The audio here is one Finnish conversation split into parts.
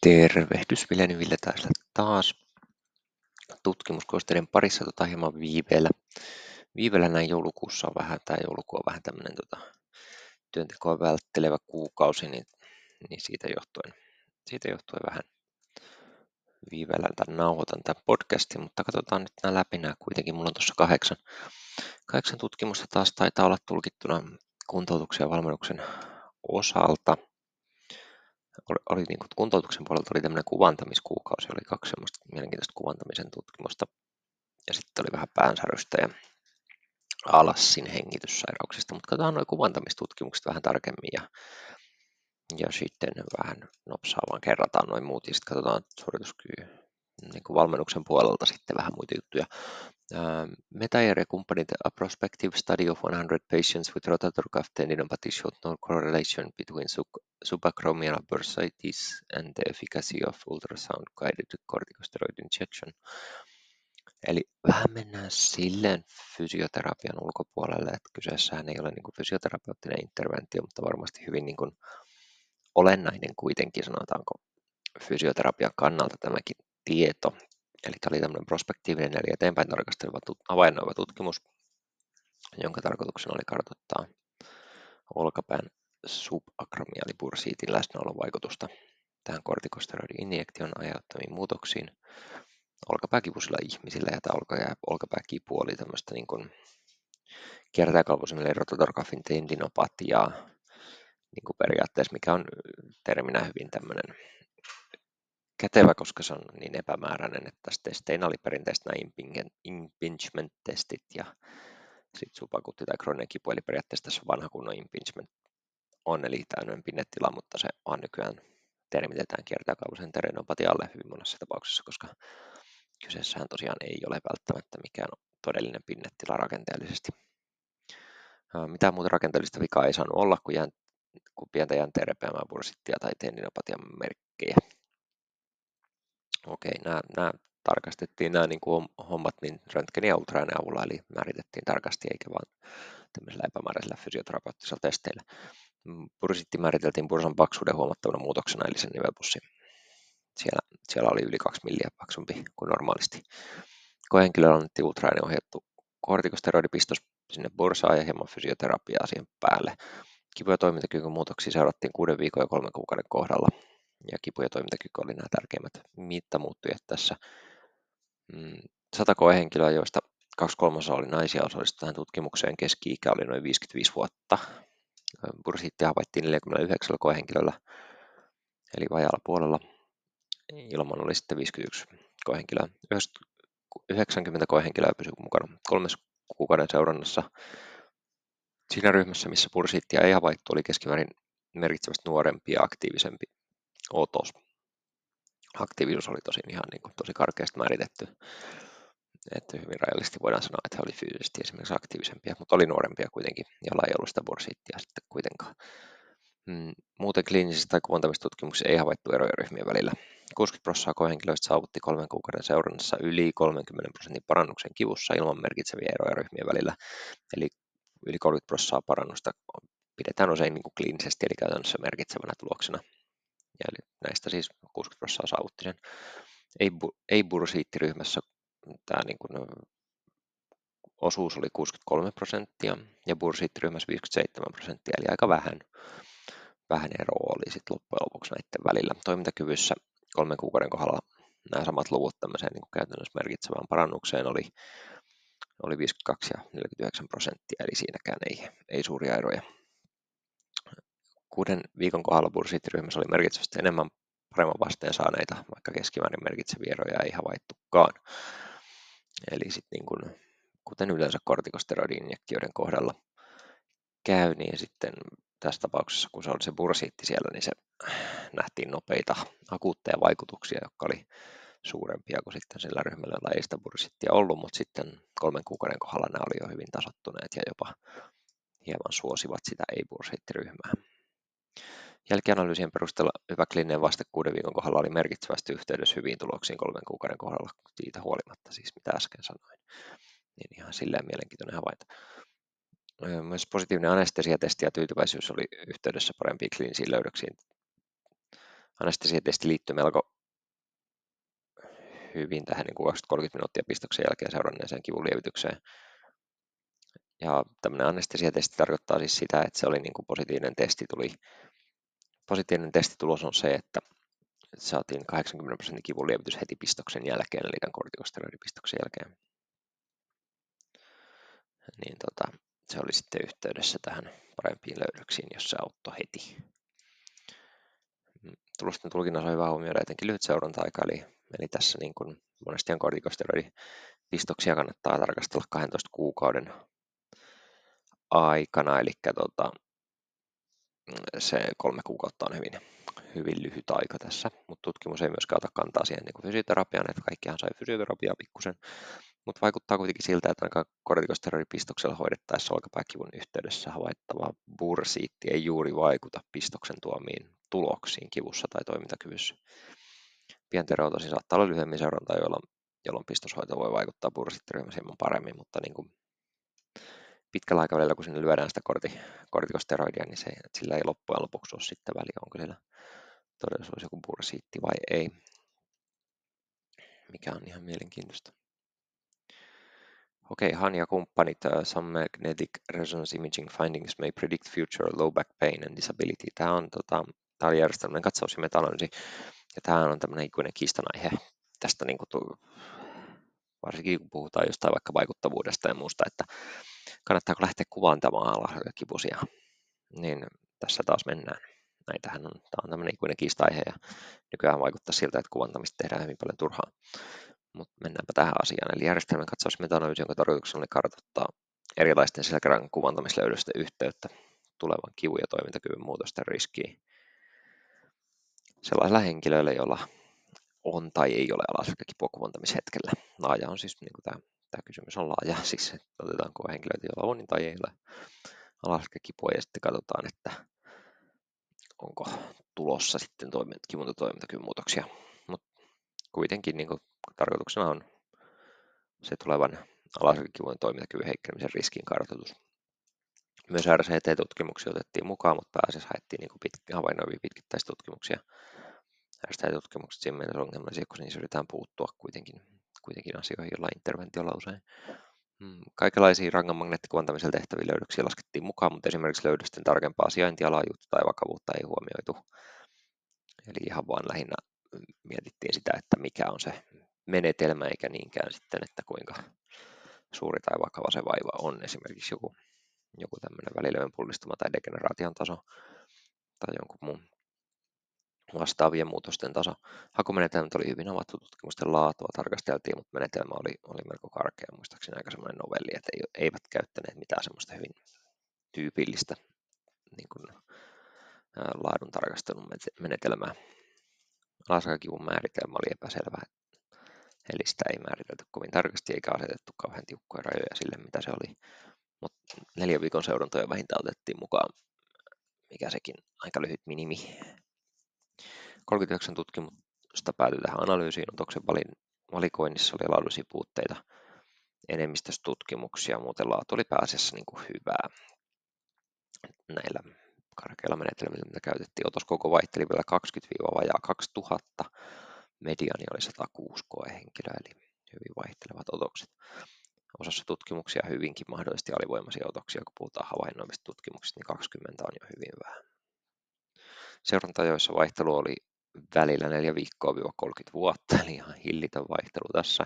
Tervehdys Vileni Ville taas, taas tutkimuskohteiden parissa tota hieman viiveellä. Viiveellä näin joulukuussa on vähän, tai joulukuu on vähän tämmöinen tota, työntekoa välttelevä kuukausi, niin, niin siitä, johtuen, siitä johtuen vähän viiveellä tämän nauhoitan tämän podcastin, mutta katsotaan nyt nämä läpi nämä kuitenkin. Mulla on tuossa kahdeksan, kahdeksan tutkimusta taas taitaa olla tulkittuna kuntoutuksen ja valmennuksen osalta oli, oli niin kuin kuntoutuksen puolelta oli tämmöinen kuvantamiskuukausi, oli kaksi semmoista mielenkiintoista kuvantamisen tutkimusta ja sitten oli vähän päänsärystä ja alassin hengityssairauksista, mutta katsotaan noin kuvantamistutkimukset vähän tarkemmin ja, ja sitten vähän nopsaa vaan kerrataan noin muut ja sitten katsotaan suorituskyky niin valmennuksen puolelta sitten vähän muita juttuja. Uh, Metayer ja kumppanit A Prospective Study of 100 Patients with Rotator Cuff Tendinopathy showed no correlation between subacromial bursitis and the efficacy of ultrasound-guided corticosteroid injection. Eli vähän mennään silleen fysioterapian ulkopuolelle, että kyseessähän ei ole niin kuin fysioterapeuttinen interventio, mutta varmasti hyvin niin kuin olennainen kuitenkin, sanotaanko, fysioterapian kannalta tämäkin tieto. Eli tämä oli tämmöinen prospektiivinen eli eteenpäin tarkasteleva havainnoiva tutkimus, jonka tarkoituksena oli kartoittaa olkapään subakromiaalipursiitin läsnäolon vaikutusta tähän kortikosteroidi-injektion aiheuttamiin muutoksiin olkapääkipuisilla ihmisillä. Ja tämä olkapääkipu oli tämmöistä niin kuin kiertäjäkalvoisemmille rotatorkafin tendinopatiaa, niin kuin periaatteessa, mikä on terminä hyvin tämmöinen kätevä, koska se on niin epämääräinen, että tässä testeinä oli perinteisesti nämä impingement-testit ja sitten supakutti tai krooninen kipu, eli periaatteessa tässä vanha kunnon impingement on, eli täynnä pinnetila, mutta se vaan nykyään termitetään kiertäjäkalvoisen terenopatialle hyvin monessa tapauksessa, koska kyseessähän tosiaan ei ole välttämättä mikään todellinen pinnetila rakenteellisesti. Mitä muuta rakenteellista vikaa ei saanut olla, kun, jään, kun pientä jänteen repeämää bursittia tai tendinopatian merkkejä. Okei, nämä, nämä tarkastettiin nämä niin kuin hommat niin röntgenin ja ultraäänen avulla, eli määritettiin tarkasti eikä vaan tämmöisellä epämääräisellä fysioterapeuttisella testeillä. Bursitti määriteltiin bursan paksuuden huomattavana muutoksena, eli sen nivelpussi. Siellä, siellä oli yli 2 milliä paksumpi kuin normaalisti. Koehenkilöllä annettiin ultraäänen ohjattu kortikosteroidipistos sinne bursaan ja hieman fysioterapiaa siihen päälle. Kipu- ja toimintakyvyn muutoksia seurattiin kuuden viikon ja kolmen kuukauden kohdalla ja kipu- ja toimintakyky oli nämä tärkeimmät mittamuuttujat tässä. 100 mm, koehenkilöä, joista kaksi kolmasosa oli naisia osallistui tähän tutkimukseen. Keski-ikä oli noin 55 vuotta. Bursiitti havaittiin 49 koehenkilöllä, eli vajaalla puolella. Ilman oli sitten 51 koehenkilöä. 90 koehenkilöä pysyi mukana kolmes kuukauden seurannassa. Siinä ryhmässä, missä pursiittia ei havaittu, oli keskimäärin merkitsevästi nuorempi ja aktiivisempi otos. Aktiivisuus oli tosi ihan niin kuin, tosi karkeasti määritetty. Että hyvin rajallisesti voidaan sanoa, että he olivat fyysisesti esimerkiksi aktiivisempia, mutta oli nuorempia kuitenkin, joilla ei ollut sitä bursiittia sitten kuitenkaan. Mm, muuten kliinisissä tai kuvantamistutkimuksissa ei havaittu eroja ryhmien välillä. 60 prosenttia koehenkilöistä saavutti kolmen kuukauden seurannassa yli 30 prosentin parannuksen kivussa ilman merkitseviä eroja ryhmien välillä. Eli yli 30 prosenttia parannusta pidetään usein niin kuin kliinisesti eli käytännössä merkitsevänä tuloksena ja eli näistä siis 60 prosenttia saavutti sen. Ei-bursiittiryhmässä tämä niin kuin, osuus oli 63 prosenttia ja bursiittiryhmässä 57 prosenttia, eli aika vähän, vähän eroa oli sitten loppujen lopuksi näiden välillä. Toimintakyvyssä kolmen kuukauden kohdalla nämä samat luvut tämmöiseen niin käytännössä merkitsevään parannukseen oli, oli 52 ja 49 prosenttia, eli siinäkään ei, ei suuria eroja kuuden viikon kohdalla bursiittiryhmässä oli merkitsevästi enemmän paremman vasteen saaneita, vaikka keskimäärin merkitseviä eroja ei havaittukaan. Eli sitten niin kuin, kuten yleensä kortikosteroidi-injektioiden kohdalla käy, niin sitten tässä tapauksessa, kun se oli se bursiitti siellä, niin se nähtiin nopeita akuutteja vaikutuksia, jotka oli suurempia kuin sitten sillä ryhmällä, jolla ei sitä bursiittia ollut, mutta sitten kolmen kuukauden kohdalla nämä oli jo hyvin tasottuneet ja jopa hieman suosivat sitä ei-bursiittiryhmää. Jälkianalyysien perusteella hyvä kliininen vaste kuuden viikon kohdalla oli merkittävästi yhteydessä hyviin tuloksiin kolmen kuukauden kohdalla siitä huolimatta, siis mitä äsken sanoin. Niin ihan silleen mielenkiintoinen havainto. Myös positiivinen anestesiatesti ja tyytyväisyys oli yhteydessä parempiin kliinisiin löydöksiin anestesiatesti liittyy melko hyvin tähän niin 20-30 minuuttia pistoksen jälkeen seuranneeseen kivunlievitykseen. Ja tämmöinen anestesiatesti tarkoittaa siis sitä, että se oli niin kuin positiivinen testi tuli. Positiivinen testitulos on se, että saatiin 80 prosentin kivunlievitys heti pistoksen jälkeen, eli tämän kortikosteroidipistoksen jälkeen. Niin tota, se oli sitten yhteydessä tähän parempiin löydöksiin, jos se auttoi heti. Tulosten tulkinnassa on hyvä huomioida etenkin lyhyt seuranta-aika, eli, eli tässä niin kuin monesti on kortikosteroidipistoksia kannattaa tarkastella 12 kuukauden aikana, eli tota, se kolme kuukautta on hyvin, hyvin lyhyt aika tässä, mutta tutkimus ei myöskään ota kantaa siihen niin fysioterapiaan, että kaikkihan sai fysioterapiaa pikkusen, mutta vaikuttaa kuitenkin siltä, että aika kortikosteroidipistoksella hoidettaessa olkapääkivun yhteydessä havaittava bursiitti ei juuri vaikuta pistoksen tuomiin tuloksiin kivussa tai toimintakyvyssä. Pienterotosi saattaa olla lyhyemmin seurantaa, jolloin, jolloin pistoshoito voi vaikuttaa bursiittiryhmässä paremmin, mutta niin kuin pitkällä aikavälillä, kun sinne lyödään sitä korti, kortikosteroidia, niin se, sillä ei loppujen lopuksi ole sitten väliä, onko siellä todellisuus joku bursiitti vai ei, mikä on ihan mielenkiintoista. Okei, okay, Han ja kumppanit, uh, some magnetic resonance imaging findings may predict future low back pain and disability. Tämä on, tota, tämä oli järjestelmän katsaus ja meta-analyysi, ja tämä on tämmöinen ikuinen kiistanaihe tästä niin kuin, varsinkin kun puhutaan jostain vaikka vaikuttavuudesta ja muusta, että kannattaako lähteä kuvantamaan alaselkäkipusia, niin tässä taas mennään. Näitähän on, tämä on tämmöinen ikuinen kiista-aihe ja nykyään vaikuttaa siltä, että kuvantamista tehdään hyvin paljon turhaa. Mutta mennäänpä tähän asiaan. Eli järjestelmän katsaus meta-analyysi, jonka tarkoituksena oli kartoittaa erilaisten selkärangin kuvantamislöydösten yhteyttä tulevan kivun ja toimintakyvyn muutosten riskiin sellaisilla henkilöillä, joilla on tai ei ole alaselkäkipua kuvantamishetkellä. Laaja on siis, niin kuin tämä, tämä kysymys on laaja, siis otetaanko henkilöitä, joilla on tai ei ole alaselkäkipua ja sitten katsotaan, että onko tulossa sitten kivun toimintakyvyn muutoksia. Mutta kuitenkin niin kuin, tarkoituksena on se tulevan alaselkäkivun toimintakyvyn heikkenemisen riskin kartoitus. Myös RCT-tutkimuksia otettiin mukaan, mutta pääasiassa haettiin niin pit- havainnoivia pitkittäistutkimuksia. RCT-tutkimukset siinä mielessä ongelmallisia, kun niissä yritetään puuttua kuitenkin, kuitenkin asioihin jolla interventiolla usein. Mm, kaikenlaisia rangan magneettikuvantamisella tehtäviä löydöksiä laskettiin mukaan, mutta esimerkiksi löydösten tarkempaa sijaintia, laajuutta tai vakavuutta ei huomioitu. Eli ihan vaan lähinnä mietittiin sitä, että mikä on se menetelmä, eikä niinkään sitten, että kuinka suuri tai vakava se vaiva on. Esimerkiksi joku joku tämmöinen välilöön pullistuma tai degeneraation taso tai jonkun muun vastaavien muutosten taso. Hakumenetelmät oli hyvin avattu, tutkimusten laatua tarkasteltiin, mutta menetelmä oli, oli melko karkea, muistaakseni aika semmoinen novelli, että eivät käyttäneet mitään semmoista hyvin tyypillistä niin kuin, laadun tarkastelun menetelmää. Alaskakivun määritelmä oli epäselvä, eli sitä ei määritelty kovin tarkasti eikä asetettu kauhean tiukkoja rajoja sille, mitä se oli mutta neljän viikon seurantoja vähintään otettiin mukaan, mikä sekin aika lyhyt minimi. 39 tutkimusta päätyi tähän analyysiin, otoksen valikoinnissa oli laadullisia puutteita, enemmistössä tutkimuksia, muuten laatu oli pääasiassa niin kuin hyvää näillä karkeilla menetelmillä, mitä käytettiin. Otos koko vaihteli vielä 20-2000, mediani oli 106 koehenkilöä, eli hyvin vaihtelevat otokset osassa tutkimuksia hyvinkin mahdollisesti alivoimaisia otoksia, kun puhutaan havainnoimista tutkimuksista, niin 20 on jo hyvin vähän. Seurantajoissa vaihtelu oli välillä 4 viikkoa-30 vuotta, eli ihan hillitön vaihtelu tässä.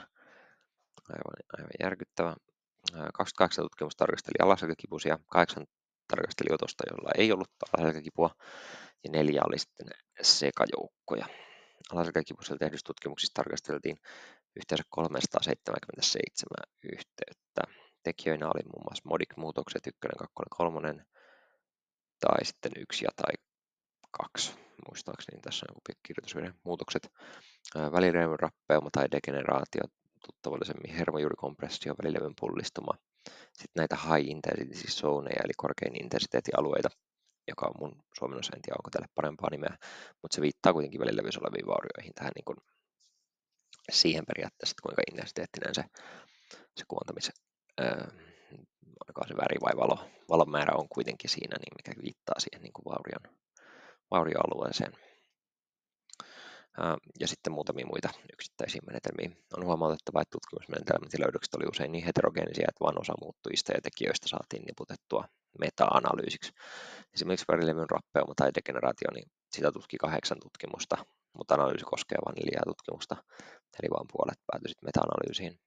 Aivan, aivan järkyttävä. 28 tutkimusta tarkasteli alaselkäkipusia, 8 tarkasteli otosta, jolla ei ollut alaselkäkipua, ja neljä oli sitten sekajoukkoja. Alaselkäkipuisilla tehdyistä tutkimuksista tarkasteltiin yhteensä 377 yhteyttä. Tekijöinä oli muun muassa Modic-muutokset 1, 2, 3 tai sitten yksi ja tai kaksi, muistaakseni tässä on joku kirjoitusvirhe, muutokset, välilevyn rappeuma tai degeneraatio, tuttavallisemmin hermojuurikompressio, välilevyn pullistuma, sitten näitä high intensity zoneja, eli korkein intensiteettialueita, joka on mun suomennossa, en tiedä onko tälle parempaa nimeä, mutta se viittaa kuitenkin välilevyssä oleviin vaurioihin, tähän niin kuin siihen periaatteessa, että kuinka intensiteettinen se, se kuvantamis, öö, se väri vai valo, valon määrä on kuitenkin siinä, niin mikä viittaa siihen niin kuin vaurion, vaurioalueeseen. ja sitten muutamia muita yksittäisiä menetelmiä. On huomautettava, että tutkimusmenetelmät ja löydökset oli usein niin heterogeenisia, että vain osa muuttujista ja tekijöistä saatiin niputettua meta-analyysiksi. Esimerkiksi värilevyn rappeuma tai degeneraatio, niin sitä tutki kahdeksan tutkimusta, mutta analyysi koskee vain neljää tutkimusta, eli vain puolet päätyi meta-analyysiin.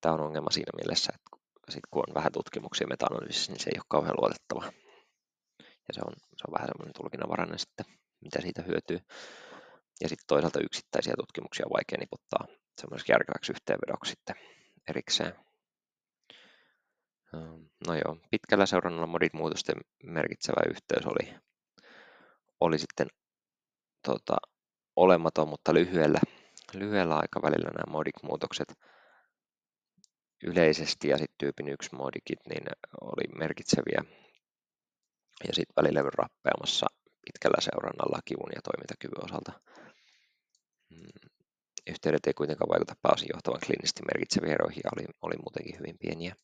Tämä on ongelma siinä mielessä, että sit kun on vähän tutkimuksia meta-analyysissä, niin se ei ole kauhean luotettava. Ja se on, se on vähän semmoinen tulkinnanvarainen sitten mitä siitä hyötyy. Ja sitten toisaalta yksittäisiä tutkimuksia on vaikea niputtaa semmoiseksi järkeväksi yhteenvedoksi sitten erikseen. No joo, pitkällä seurannalla modit muutosten merkitsevä yhteys oli, oli sitten tota, olematon, mutta lyhyellä, lyhyellä aikavälillä nämä modik-muutokset yleisesti ja sitten tyypin yksi modikit niin oli merkitseviä. Ja sitten välilevyn rappeamassa pitkällä seurannalla kivun ja toimintakyvyn osalta. Mm, yhteydet ei kuitenkaan vaikuta pääosin johtavan kliinisesti merkitseviä eroihin ja oli, oli muutenkin hyvin pieniä.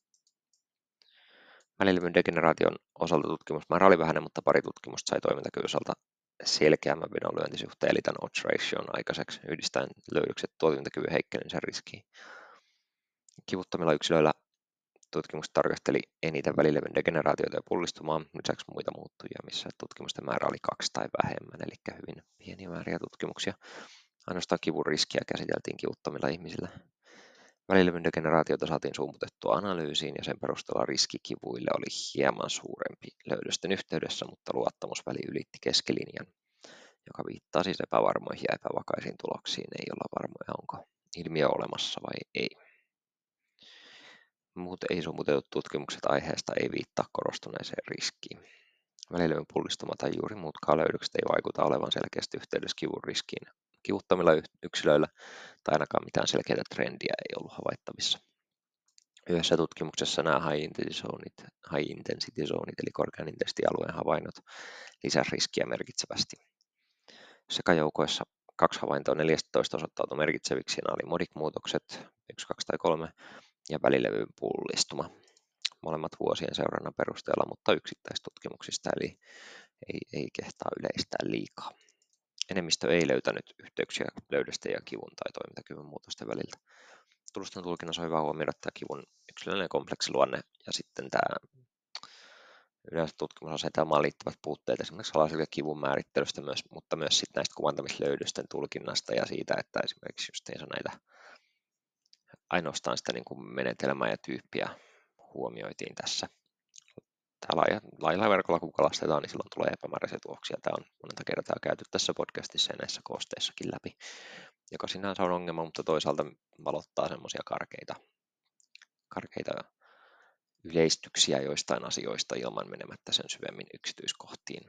Välilevyn degeneraation osalta tutkimusmäärä oli vähäinen, mutta pari tutkimusta sai toimintakyvyn osalta selkeämmän vedonlyöntisuhteen eli tämän odds ration aikaiseksi yhdistäen löydökset toimintakyvyn heikkenemisen riskiin. Kivuttomilla yksilöillä Tutkimus tarkasteli eniten välilevyn degeneraatiota ja pullistumaa, lisäksi muita muuttujia, missä tutkimusten määrä oli kaksi tai vähemmän, eli hyvin pieniä määriä tutkimuksia. Ainoastaan kivun riskiä käsiteltiin kivuttomilla ihmisillä. Välilevyn degeneraatiota saatiin summutettua analyysiin ja sen perusteella riski kivuille oli hieman suurempi löydösten yhteydessä, mutta luottamusväli ylitti keskilinjan, joka viittaa siis epävarmoihin ja epävakaisiin tuloksiin. Ei olla varmoja, onko ilmiö olemassa vai ei. Muut ei-sumutetut tutkimukset aiheesta ei viittaa korostuneeseen riskiin. Välilevyn pullistuma tai juuri muutkaan löydökset ei vaikuta olevan selkeästi yhteydessä kivun riskiin. Kivuttomilla yksilöillä tai ainakaan mitään selkeää trendiä ei ollut havaittavissa. Yhdessä tutkimuksessa nämä high intensity zoneit, high intensity zoneit eli korkean intensity-alueen havainnot lisäsivät riskiä merkitsevästi. Sekajoukoissa kaksi havaintoa 14 osoittautui merkitseviksi. Nämä oli modikmuutokset 1, 2 tai 3 ja välilevyn pullistuma. Molemmat vuosien seurannan perusteella, mutta yksittäistutkimuksista, eli ei, ei kehtaa yleistää liikaa. Enemmistö ei löytänyt yhteyksiä löydösten ja kivun tai toimintakyvyn muutosten väliltä. Tulosten tulkinnassa on hyvä huomioida tämä kivun yksilöllinen kompleksiluonne ja sitten tämä yleensä tutkimusasetelmaan liittyvät puutteet esimerkiksi alaselkä kivun määrittelystä, myös, mutta myös sitten näistä kuvantamislöydösten tulkinnasta ja siitä, että esimerkiksi justiinsa näitä ainoastaan sitä niin kuin menetelmää ja tyyppiä huomioitiin tässä. Tämä lailla verkolla kun kalastetaan, niin silloin tulee epämääräisiä tuloksia. Tämä on monenta kertaa käyty tässä podcastissa ja näissä koosteissakin läpi, joka sinänsä on ongelma, mutta toisaalta valottaa semmoisia karkeita, karkeita yleistyksiä joistain asioista ilman menemättä sen syvemmin yksityiskohtiin.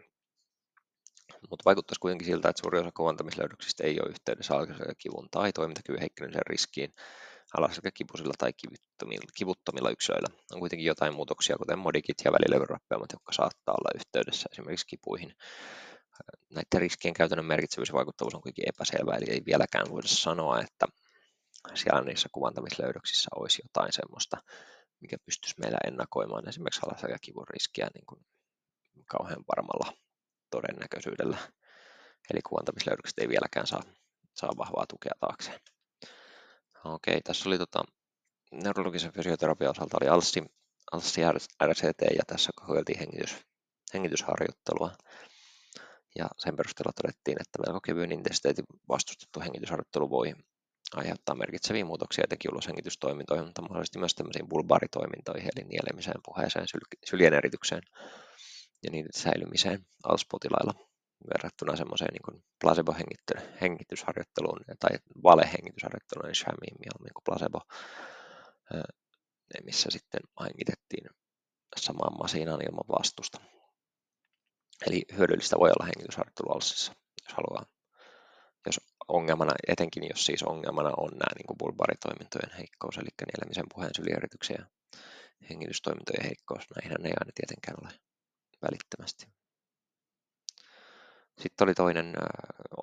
Mutta vaikuttaisi kuitenkin siltä, että suuri osa kuvantamislöydöksistä ei ole yhteydessä kivun tai toimintakyvyn heikkenemisen riskiin, alaselkäkipusilla tai kivuttomilla, yksilöillä on kuitenkin jotain muutoksia, kuten modikit ja välilevyrappeamat, jotka saattaa olla yhteydessä esimerkiksi kipuihin. Näiden riskien käytännön merkitsevyys ja vaikuttavuus on kuitenkin epäselvä, eli ei vieläkään voida sanoa, että siellä niissä kuvantamislöydöksissä olisi jotain semmoista, mikä pystyisi meillä ennakoimaan esimerkiksi alaselkäkivun riskiä niin kuin kauhean varmalla todennäköisyydellä. Eli kuvantamislöydökset ei vieläkään saa, saa vahvaa tukea taakseen. Okei, tässä oli tota, neurologisen fysioterapian osalta oli ALSI, ALSI RCT ja tässä kokeiltiin hengitys, hengitysharjoittelua. Ja sen perusteella todettiin, että melko kevyen intensiteetin vastustettu hengitysharjoittelu voi aiheuttaa merkitseviä muutoksia etenkin uloshengitystoimintoihin, mutta mahdollisesti myös tämmöisiin bulbaaritoimintoihin, eli nielemiseen, puheeseen, syljen eritykseen ja niiden säilymiseen ALS-potilailla verrattuna semmoiseen niin placebo-hengitysharjoitteluun tai valehengitysharjoitteluun, niin shamiin mieluummin kuin placebo, missä sitten hengitettiin samaan masiinaan ilman vastusta. Eli hyödyllistä voi olla hengitysharjoittelu alsissa, jos haluaa. Jos ongelmana, etenkin jos siis ongelmana on nämä niin bulbaritoimintojen heikkous, eli nielemisen puheen sylierityksen ja hengitystoimintojen heikkous, näinhän ei aina tietenkään ole välittömästi. Sitten oli toinen,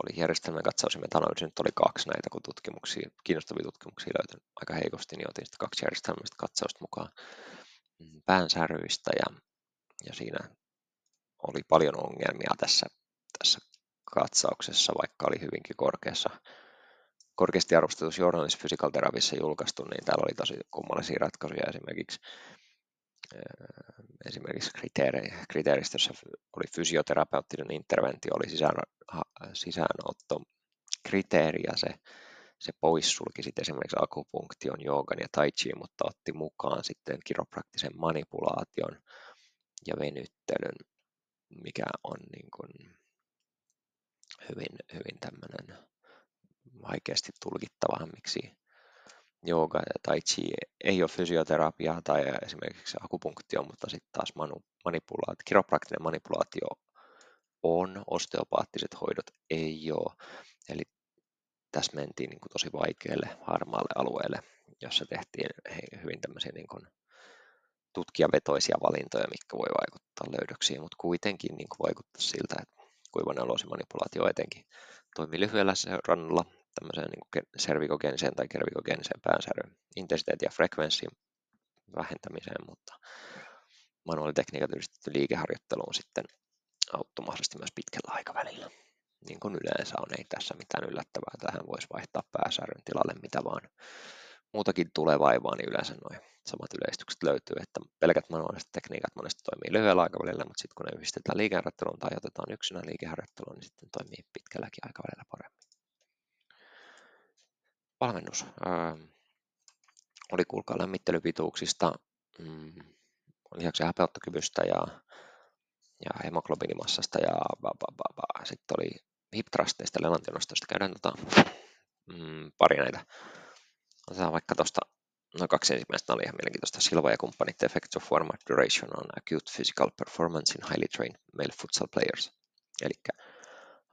oli järjestelmän katsaus ja metanalyysi. Nyt oli kaksi näitä, kun tutkimuksia, kiinnostavia tutkimuksia löytyi aika heikosti, niin otin sitten kaksi järjestelmästä katsausta mukaan mm, päänsärvyistä ja, ja siinä oli paljon ongelmia tässä, tässä katsauksessa, vaikka oli hyvinkin korkeassa, korkeasti arvostetussa Journalist Physical julkaistu, niin täällä oli tosi kummallisia ratkaisuja esimerkiksi esimerkiksi kriteeri, kriteeristössä oli fysioterapeuttinen interventio, oli sisään, sisäänotto kriteeri ja se, se poissulki sitten esimerkiksi akupunktion, joogan ja tai chi, mutta otti mukaan sitten kiropraktisen manipulaation ja venyttelyn, mikä on niin kuin hyvin, hyvin tämmöinen vaikeasti tulkittava, miksi jooga tai chi ei ole fysioterapiaa tai esimerkiksi akupunktio, mutta sitten taas manu, manipulaatio, kiropraktinen manipulaatio on, osteopaattiset hoidot ei ole. Eli tässä mentiin niin kuin tosi vaikealle, harmaalle alueelle, jossa tehtiin hyvin tämmöisiä niin kuin tutkijavetoisia valintoja, mitkä voi vaikuttaa löydöksiin, mutta kuitenkin niin kuin vaikuttaa siltä, että kuivan manipulaatio etenkin toimii lyhyellä seurannalla tämmöiseen niin servikogeeniseen tai kervikogeeniseen päänsäryn intensiteetin ja frekvenssin vähentämiseen, mutta manuaalitekniikat yhdistetty liikeharjoitteluun sitten auttoi mahdollisesti myös pitkällä aikavälillä. Niin kuin yleensä on, ei tässä mitään yllättävää. Tähän voisi vaihtaa pääsäryn tilalle mitä vaan muutakin tulee vaivaa, niin yleensä noin samat yleistykset löytyy, että pelkät manuaaliset tekniikat monesti toimii lyhyellä aikavälillä, mutta sitten kun ne yhdistetään liikeharjoitteluun tai otetaan yksinä liikeharjoitteluun, niin sitten toimii pitkälläkin aikavälillä paremmin valmennus öö, oli kuulkaa lämmittelypituuksista, mm, lihaksen häpeuttokyvystä ja, ja hemoglobiinimassasta ja ba, ba, ba, ba. sitten oli hip thrusteista, lelantionostosta. Käydään tota, mm, pari näitä. Otetaan vaikka tuosta No kaksi ensimmäistä oli ihan mielenkiintoista. Silva ja kumppanit Effects of Format Duration on Acute Physical Performance in Highly Trained Male Futsal Players. Eli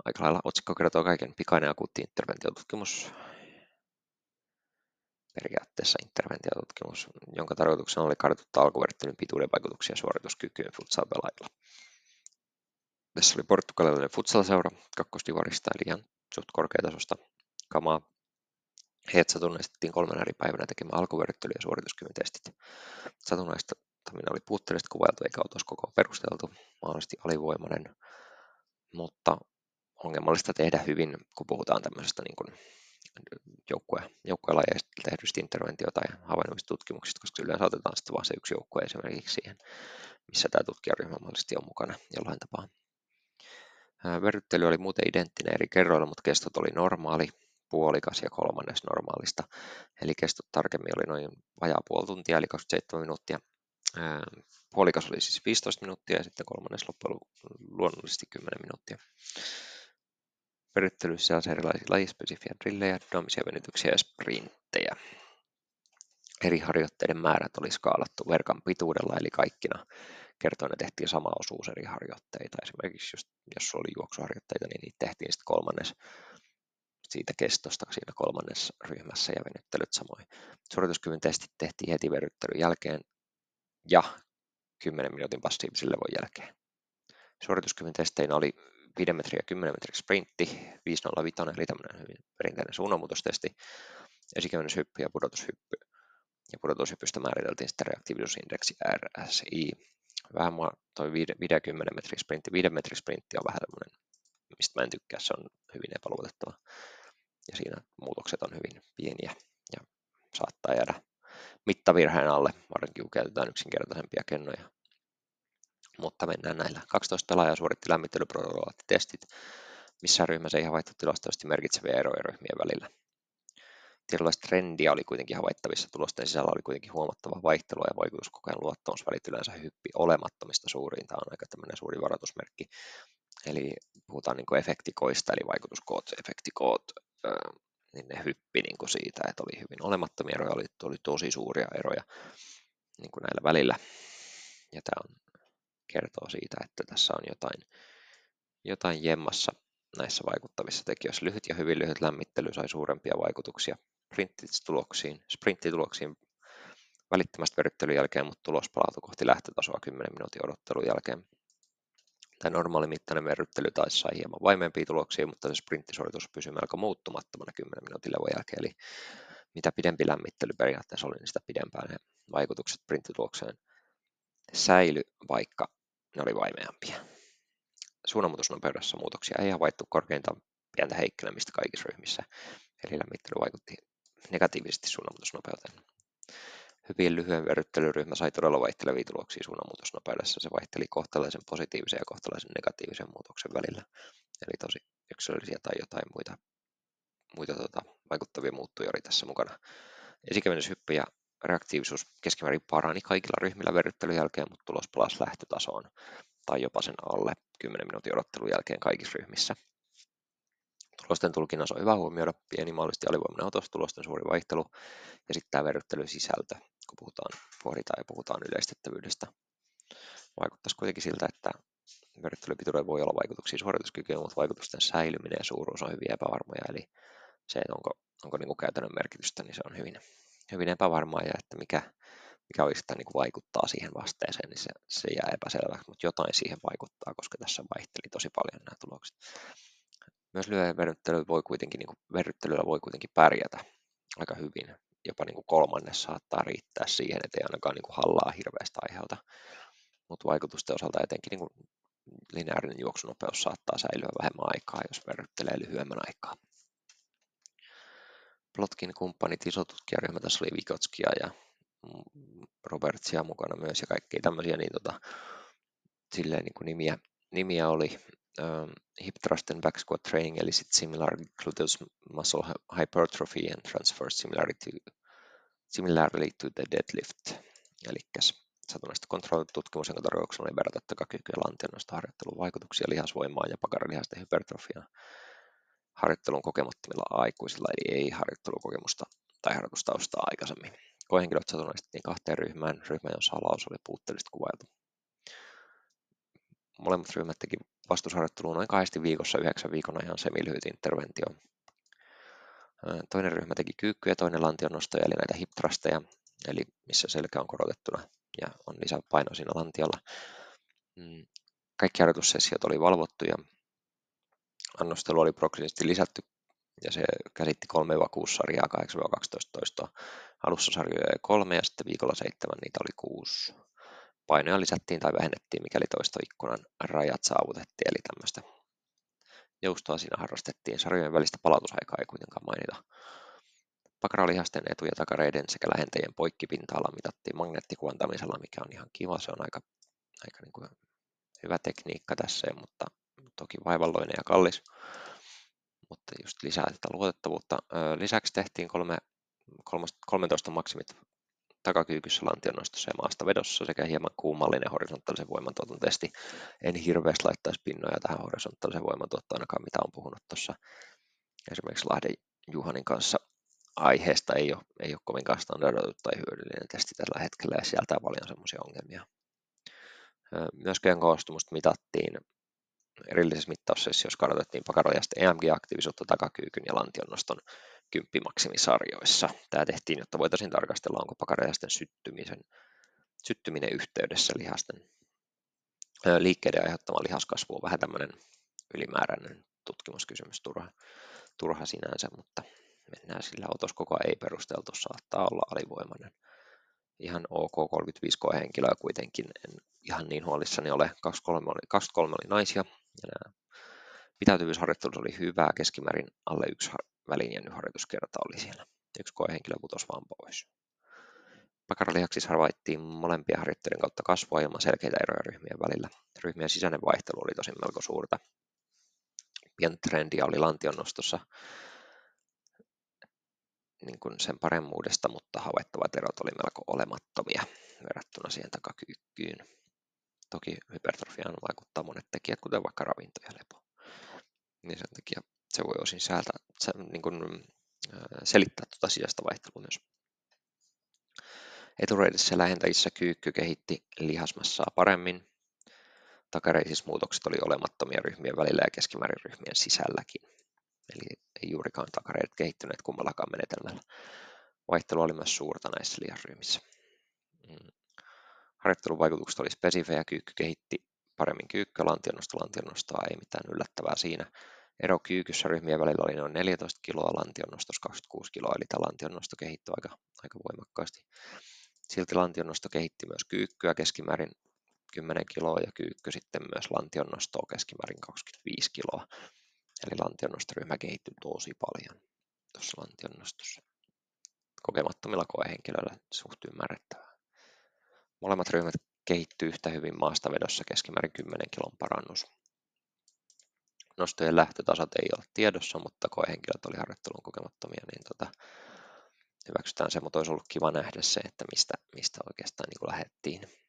aika lailla otsikko kertoo kaiken. Pikainen akuutti interventiotutkimus periaatteessa interventiotutkimus, jonka tarkoituksena oli kartoittaa alkuverttelyn pituuden vaikutuksia suorituskykyyn futsal-pelaajilla. Tässä oli portugalilainen futsal-seura kakkosdivarista, eli ihan suht korkeatasosta kamaa. Heidät satunnaistettiin kolmen eri päivänä tekemään alkuverttely- ja suorituskyvyn testit. Satunnaistaminen oli puutteellisesti kuvailtu eikä oltaisi koko perusteltu, mahdollisesti alivoimainen, mutta ongelmallista tehdä hyvin, kun puhutaan tämmöisestä niin kuin joukkue, joukkuelajeista tehdystä interventio- tai havainnoimistutkimuksista, koska yleensä otetaan sitten vain se yksi joukkue esimerkiksi siihen, missä tämä tutkijaryhmä mahdollisesti on mukana jollain tapaa. Verryttely oli muuten identtinen eri kerroilla, mutta kestot oli normaali, puolikas ja kolmannes normaalista. Eli kestot tarkemmin oli noin vajaa puoli tuntia, eli 27 minuuttia. Puolikas oli siis 15 minuuttia ja sitten kolmannes loppujen luonnollisesti 10 minuuttia. Perittelyissä on erilaisia lajispesifiä drillejä, dynaamisia venytyksiä ja sprinttejä. Eri harjoitteiden määrät oli skaalattu verkan pituudella, eli kaikkina kertoina tehtiin sama osuus eri harjoitteita. Esimerkiksi just, jos oli juoksuharjoitteita, niin niitä tehtiin sitten kolmannes siitä kestosta siinä kolmannessa ryhmässä ja venyttelyt samoin. Suorituskyvyn testit tehtiin heti veryttelyn jälkeen ja 10 minuutin passiivisen levon jälkeen. Suorituskyvyn testeinä oli 5 metriä ja 10 metrin sprintti, 505, eli tämmöinen hyvin perinteinen suunnanmuutostesti, esikäännöshyppy ja pudotushyppy. Ja pudotushyppystä määriteltiin sitten reaktiivisuusindeksi RSI. Vähän mua toi 50 metrin sprintti, 5 metrin sprintti on vähän tämmöinen, mistä mä en tykkää, se on hyvin epäluotettava. Ja siinä muutokset on hyvin pieniä ja saattaa jäädä mittavirheen alle, varsinkin kun käytetään yksinkertaisempia kennoja mutta mennään näillä. 12 pelaajaa suoritti lämmittelyprotokoolatitestit. Missään ryhmässä ei havaittu tilastollisesti merkitseviä eroja ryhmien välillä. Tietynlaista trendiä oli kuitenkin havaittavissa. Tulosten sisällä oli kuitenkin huomattava vaihtelua ja vaikutuskokojen luottamusvälit yleensä hyppi olemattomista suuriin. Tämä on aika tämmöinen suuri varoitusmerkki. Eli puhutaan niin efektikoista, eli vaikutuskoot, efektikoot, niin ne hyppi niin kuin siitä, että oli hyvin olemattomia eroja, oli, oli tosi suuria eroja niin kuin näillä välillä. Ja tämä on kertoo siitä, että tässä on jotain, jotain jemmassa näissä vaikuttavissa tekijöissä. Lyhyt ja hyvin lyhyt lämmittely sai suurempia vaikutuksia sprinttituloksiin, sprinttituloksiin välittömästä veryttelyn jälkeen, mutta tulos palautui kohti lähtötasoa 10 minuutin odottelun jälkeen. Tämä normaali mittainen verryttely taisi sai hieman vaimeempia tuloksia, mutta se sprinttisuoritus pysyi melko muuttumattomana 10 minuutin levon jälkeen. Eli mitä pidempi lämmittely periaatteessa oli, niin sitä pidempään ne vaikutukset sprinttitulokseen säily, vaikka ne oli vaimeampia. suunnanmuutosnopeudessa muutoksia ei havaittu korkeintaan pientä heikkenemistä kaikissa ryhmissä, eli lämmittely vaikutti negatiivisesti suunnanmuutosnopeuteen. Hyvin lyhyen verryttelyryhmä sai todella vaihtelevia tuloksia suunnanmuutosnopeudessa. Se vaihteli kohtalaisen positiivisen ja kohtalaisen negatiivisen muutoksen välillä. Eli tosi yksilöllisiä tai jotain muita, muita tota, vaikuttavia muuttuja oli tässä mukana. Esikevennyshyppy ja reaktiivisuus keskimäärin parani kaikilla ryhmillä verryttelyn jälkeen, mutta tulos palasi lähtötasoon tai jopa sen alle 10 minuutin odottelun jälkeen kaikissa ryhmissä. Tulosten tulkinnassa on hyvä huomioida pieni mahdollisesti alivoimainen otos, tulosten suuri vaihtelu ja sitten tämä verryttelyn sisältö, kun puhutaan, pohditaan ja puhutaan yleistettävyydestä. Vaikuttaisi kuitenkin siltä, että verryttelypituudella voi olla vaikutuksia suorituskykyyn, mutta vaikutusten säilyminen ja suuruus on hyvin epävarmoja, eli se, että onko, onko niin kuin käytännön merkitystä, niin se on hyvin, hyvin epävarmaa ja että mikä, mikä oikeastaan niin vaikuttaa siihen vasteeseen, niin se, se jää epäselväksi, mutta jotain siihen vaikuttaa, koska tässä vaihteli tosi paljon nämä tulokset. Myös lyhyen verryttely voi kuitenkin, niin verryttelyllä voi kuitenkin pärjätä aika hyvin. Jopa niin kuin kolmannes saattaa riittää siihen, että ei ainakaan niin hallaa hirveästä aiheuta. Mutta vaikutusten osalta etenkin niin lineaarinen juoksunopeus saattaa säilyä vähemmän aikaa, jos verryttelee lyhyemmän aikaa. Plotkin kumppanit, iso tutkijaryhmä, tässä oli Vikotskia ja Robertsia mukana myös ja kaikkia tämmöisiä, niin tota, silleen niin kuin nimiä, nimiä oli um, hip thrust and back squat training, eli sit similar gluteus muscle hypertrophy and transfer similarity, similarly to the deadlift. Eli satunnaista kontrollitutkimus, jonka tarkoituksena oli verrata takakykyä lantionnosta harjoittelun vaikutuksia lihasvoimaan ja pakaralihasten hypertrofiaan harjoittelun kokemattomilla aikuisilla, eli ei harjoittelukokemusta tai harjoitustaustaa aikaisemmin. Koehenkilöt satunnaistettiin kahteen ryhmään, ryhmä, jossa alaus oli puutteellisesti kuvailtu. Molemmat ryhmät teki vastusharjoittelua noin kahdesti viikossa yhdeksän viikon ajan semilyhyt interventio. Toinen ryhmä teki kyykkyjä toinen lantionnostoja, eli näitä hip thrusteja, eli missä selkä on korotettuna ja on lisäpaino siinä lantiolla. Mm, kaikki harjoitussessiot oli valvottu ja annostelu oli progressiivisesti lisätty ja se käsitti 3-6 sarjaa 8-12 toistoa. Alussa sarjoja kolme ja sitten viikolla seitsemän niitä oli kuusi. Painoja lisättiin tai vähennettiin, mikäli toistoikkunan rajat saavutettiin, eli tämmöistä joustoa siinä harrastettiin. Sarjojen välistä palautusaikaa ei kuitenkaan mainita. Pakaralihasten etu- ja takareiden sekä lähentäjien poikkipinta-ala mitattiin magneettikuvantamisella, mikä on ihan kiva. Se on aika, aika niin kuin hyvä tekniikka tässä, mutta toki vaivalloinen ja kallis. Mutta just lisää sitä luotettavuutta. Lisäksi tehtiin kolme, 13 maksimit takakyykyssä lantionnostossa ja maasta vedossa sekä hieman kuumallinen horisontaalisen voimantuoton testi. En hirveästi laittaisi pinnoja tähän horisontaalisen voimantuottoon ainakaan, mitä on puhunut tuossa esimerkiksi Lahden Juhanin kanssa aiheesta ei ole, ei ole kovinkaan standardoitu tai hyödyllinen testi tällä hetkellä ja sieltä on paljon semmoisia ongelmia. Myöskään koostumusta mitattiin erillisessä mittaussessiossa kartoitettiin pakaraliasta EMG-aktiivisuutta takakyykyn ja lantionnoston kymppimaksimisarjoissa. Tämä tehtiin, jotta voitaisiin tarkastella, onko pakaralihasten syttymisen, syttyminen yhteydessä lihasten liikkeiden aiheuttama lihaskasvu on vähän tämmöinen ylimääräinen tutkimuskysymys, turha, turha sinänsä, mutta mennään sillä otoskokoa ei perusteltu, saattaa olla alivoimainen. Ihan ok 35 henkilöä kuitenkin, en ihan niin huolissani ole. 23 oli, 23 oli naisia ja nämä pitäytyvyysharjoittelut oli hyvää, keskimäärin alle yksi välinjännyt harjoituskerta oli siellä. Yksi koehenkilö putosi vaan pois. Pakaralihaksissa havaittiin molempia harjoitteiden kautta kasvua ilman selkeitä eroja ryhmien välillä. Ryhmien sisäinen vaihtelu oli tosin melko suurta. Pientä trendiä oli lantion nostossa niin kuin sen paremmuudesta, mutta havaittavat erot oli melko olemattomia verrattuna siihen takakyykkyyn. Toki hypertrofiaan vaikuttaa monet tekijät, kuten vaikka ravinto ja lepo. Niin sen takia se voi osin säältä, niin kuin, selittää tuota sisäistä vaihtelua myös. Etureidessä lähentäjissä kyykky kehitti lihasmassaa paremmin. Takareisissa muutokset oli olemattomia ryhmien välillä ja keskimäärin ryhmien sisälläkin. Eli ei juurikaan takareidet kehittyneet kummallakaan menetelmällä. Vaihtelu oli myös suurta näissä lihasryhmissä. Mm. Harjoittelun vaikutukset oli spesifejä, kyykky kehitti paremmin kyykkyä, lantionnosto lantionnostoa, ei mitään yllättävää siinä. Ero kyykyssä ryhmien välillä oli noin 14 kiloa, lantionnostossa 26 kiloa, eli tämä lantionnosto kehittyi aika, aika voimakkaasti. Silti lantionnosto kehitti myös kyykkyä keskimäärin 10 kiloa ja kyykky sitten myös lantion nostoa keskimäärin 25 kiloa. Eli lantionnostoryhmä kehittyi tosi paljon tuossa lantionnostossa. Kokemattomilla koehenkilöillä suht ymmärrettävää. Molemmat ryhmät kehittyy yhtä hyvin maastavedossa keskimäärin 10 kilon parannus. Nostojen lähtötasat ei ole tiedossa, mutta koehenkilöt oli harjoittelun kokemattomia, niin tota, hyväksytään se, mutta olisi ollut kiva nähdä se, että mistä, mistä oikeastaan niin lähdettiin.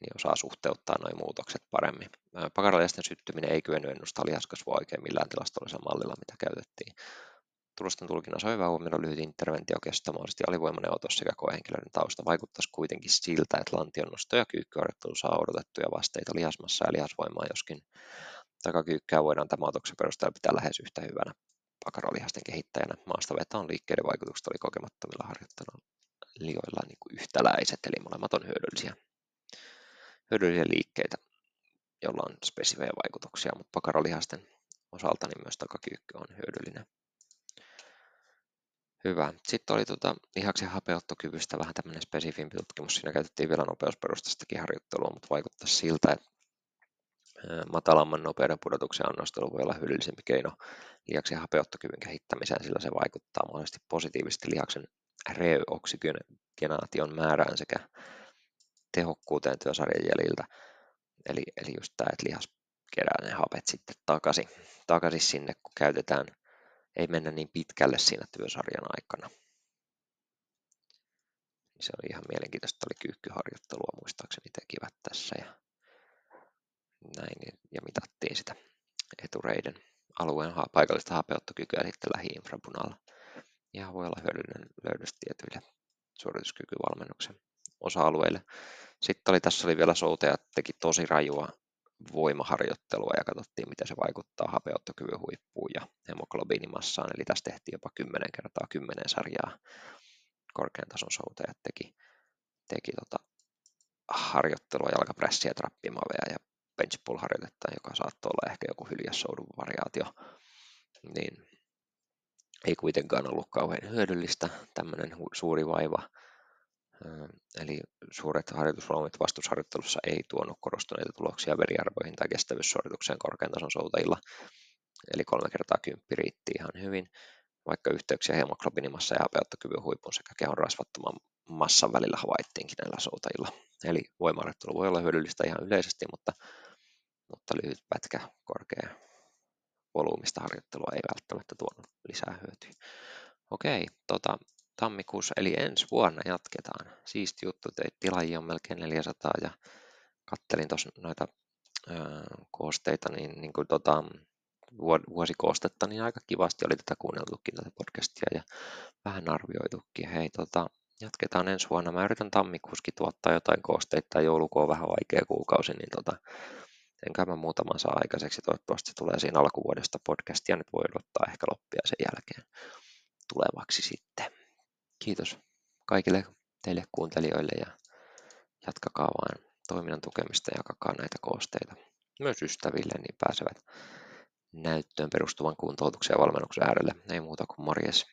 Niin osaa suhteuttaa nuo muutokset paremmin. Pakaralihasten syttyminen ei kyennyt ennustaa lihaskasvua oikein millään tilastollisella mallilla, mitä käytettiin. Tulosten tulkinnassa on hyvä huomioida lyhyt interventio kesto, mahdollisesti alivoimainen otos sekä koehenkilöiden tausta. Vaikuttaisi kuitenkin siltä, että lantionnosto ja kyykkyharjoittelu saa odotettuja vasteita lihasmassa ja lihasvoimaa, joskin takakyykkyä voidaan tämän otoksen perusteella pitää lähes yhtä hyvänä pakaralihasten kehittäjänä. Maastaveton liikkeiden vaikutukset oli kokemattomilla harjoitteluilla niin kuin yhtäläiset, eli molemmat on hyödyllisiä, hyödyllisiä liikkeitä, joilla on spesifejä vaikutuksia, mutta pakaralihasten osalta niin myös takakyykky on hyödyllinen. Hyvä. Sitten oli tuota lihaksen hapeuttokyvystä vähän tämmöinen spesifimpi tutkimus. Siinä käytettiin vielä nopeusperustaistakin harjoittelua, mutta vaikuttaa siltä, että matalamman nopeuden pudotuksen annostelu voi olla hyödyllisempi keino lihaksen hapeuttokyvyn kehittämiseen, sillä se vaikuttaa mahdollisesti positiivisesti lihaksen reoksygeenaation määrään sekä tehokkuuteen työsarjan jäljiltä. Eli, eli just tämä, että lihas kerää ne hapet sitten takaisin, takaisin sinne, kun käytetään ei mennä niin pitkälle siinä työsarjan aikana. Niin se oli ihan mielenkiintoista, oli kyykkyharjoittelua muistaakseni tekivät tässä ja näin, ja mitattiin sitä etureiden alueen paikallista hapeuttokykyä sitten lähi-infrabunalla. Ihan voi olla hyödyllinen löydös tietyille suorituskykyvalmennuksen osa-alueille. Sitten oli, tässä oli vielä soutajat teki tosi rajua voimaharjoittelua ja katsottiin, miten se vaikuttaa hapeuttokyvyn huippuun ja hemoglobiinimassaan. Eli tässä tehtiin jopa 10 kertaa 10 sarjaa korkean tason soutajat teki, teki tota harjoittelua jalkapressiä, trappimaveja ja bench pull harjoitetta, joka saattoi olla ehkä joku hyljässoudun variaatio. Niin ei kuitenkaan ollut kauhean hyödyllistä tämmöinen suuri vaiva Eli suuret harjoitusvolyymit vastusharjoittelussa ei tuonut korostuneita tuloksia veriarvoihin tai kestävyyssuoritukseen korkean tason soutajilla. Eli kolme kertaa kymppi riitti ihan hyvin, vaikka yhteyksiä hemoglobinimassa ja hapeuttokyvyn huipun sekä kehon rasvattoman massan välillä havaittiinkin näillä soutajilla. Eli voimaharjoittelu voi olla hyödyllistä ihan yleisesti, mutta, mutta lyhyt pätkä korkea volyymista harjoittelua ei välttämättä tuonut lisää hyötyä. Okei, tota, tammikuussa, eli ensi vuonna jatketaan. Siisti juttu, teit tilaajia on melkein 400 ja kattelin tuossa noita ö, koosteita, niin, niin kuin tota, vuosikoostetta, niin aika kivasti oli tätä kuunneltukin tätä podcastia ja vähän arvioitukin. Hei, tota, jatketaan ensi vuonna. Mä yritän tammikuuskin tuottaa jotain koosteita, joulukuu on vähän vaikea kuukausi, niin tota, enkä mä muutaman saa aikaiseksi. Toivottavasti tulee siinä alkuvuodesta podcastia. Nyt voi odottaa ehkä loppia sen jälkeen tulevaksi sitten kiitos kaikille teille kuuntelijoille ja jatkakaa vain toiminnan tukemista ja jakakaa näitä koosteita myös ystäville, niin pääsevät näyttöön perustuvan kuntoutuksen ja valmennuksen äärelle. Ei muuta kuin morjes.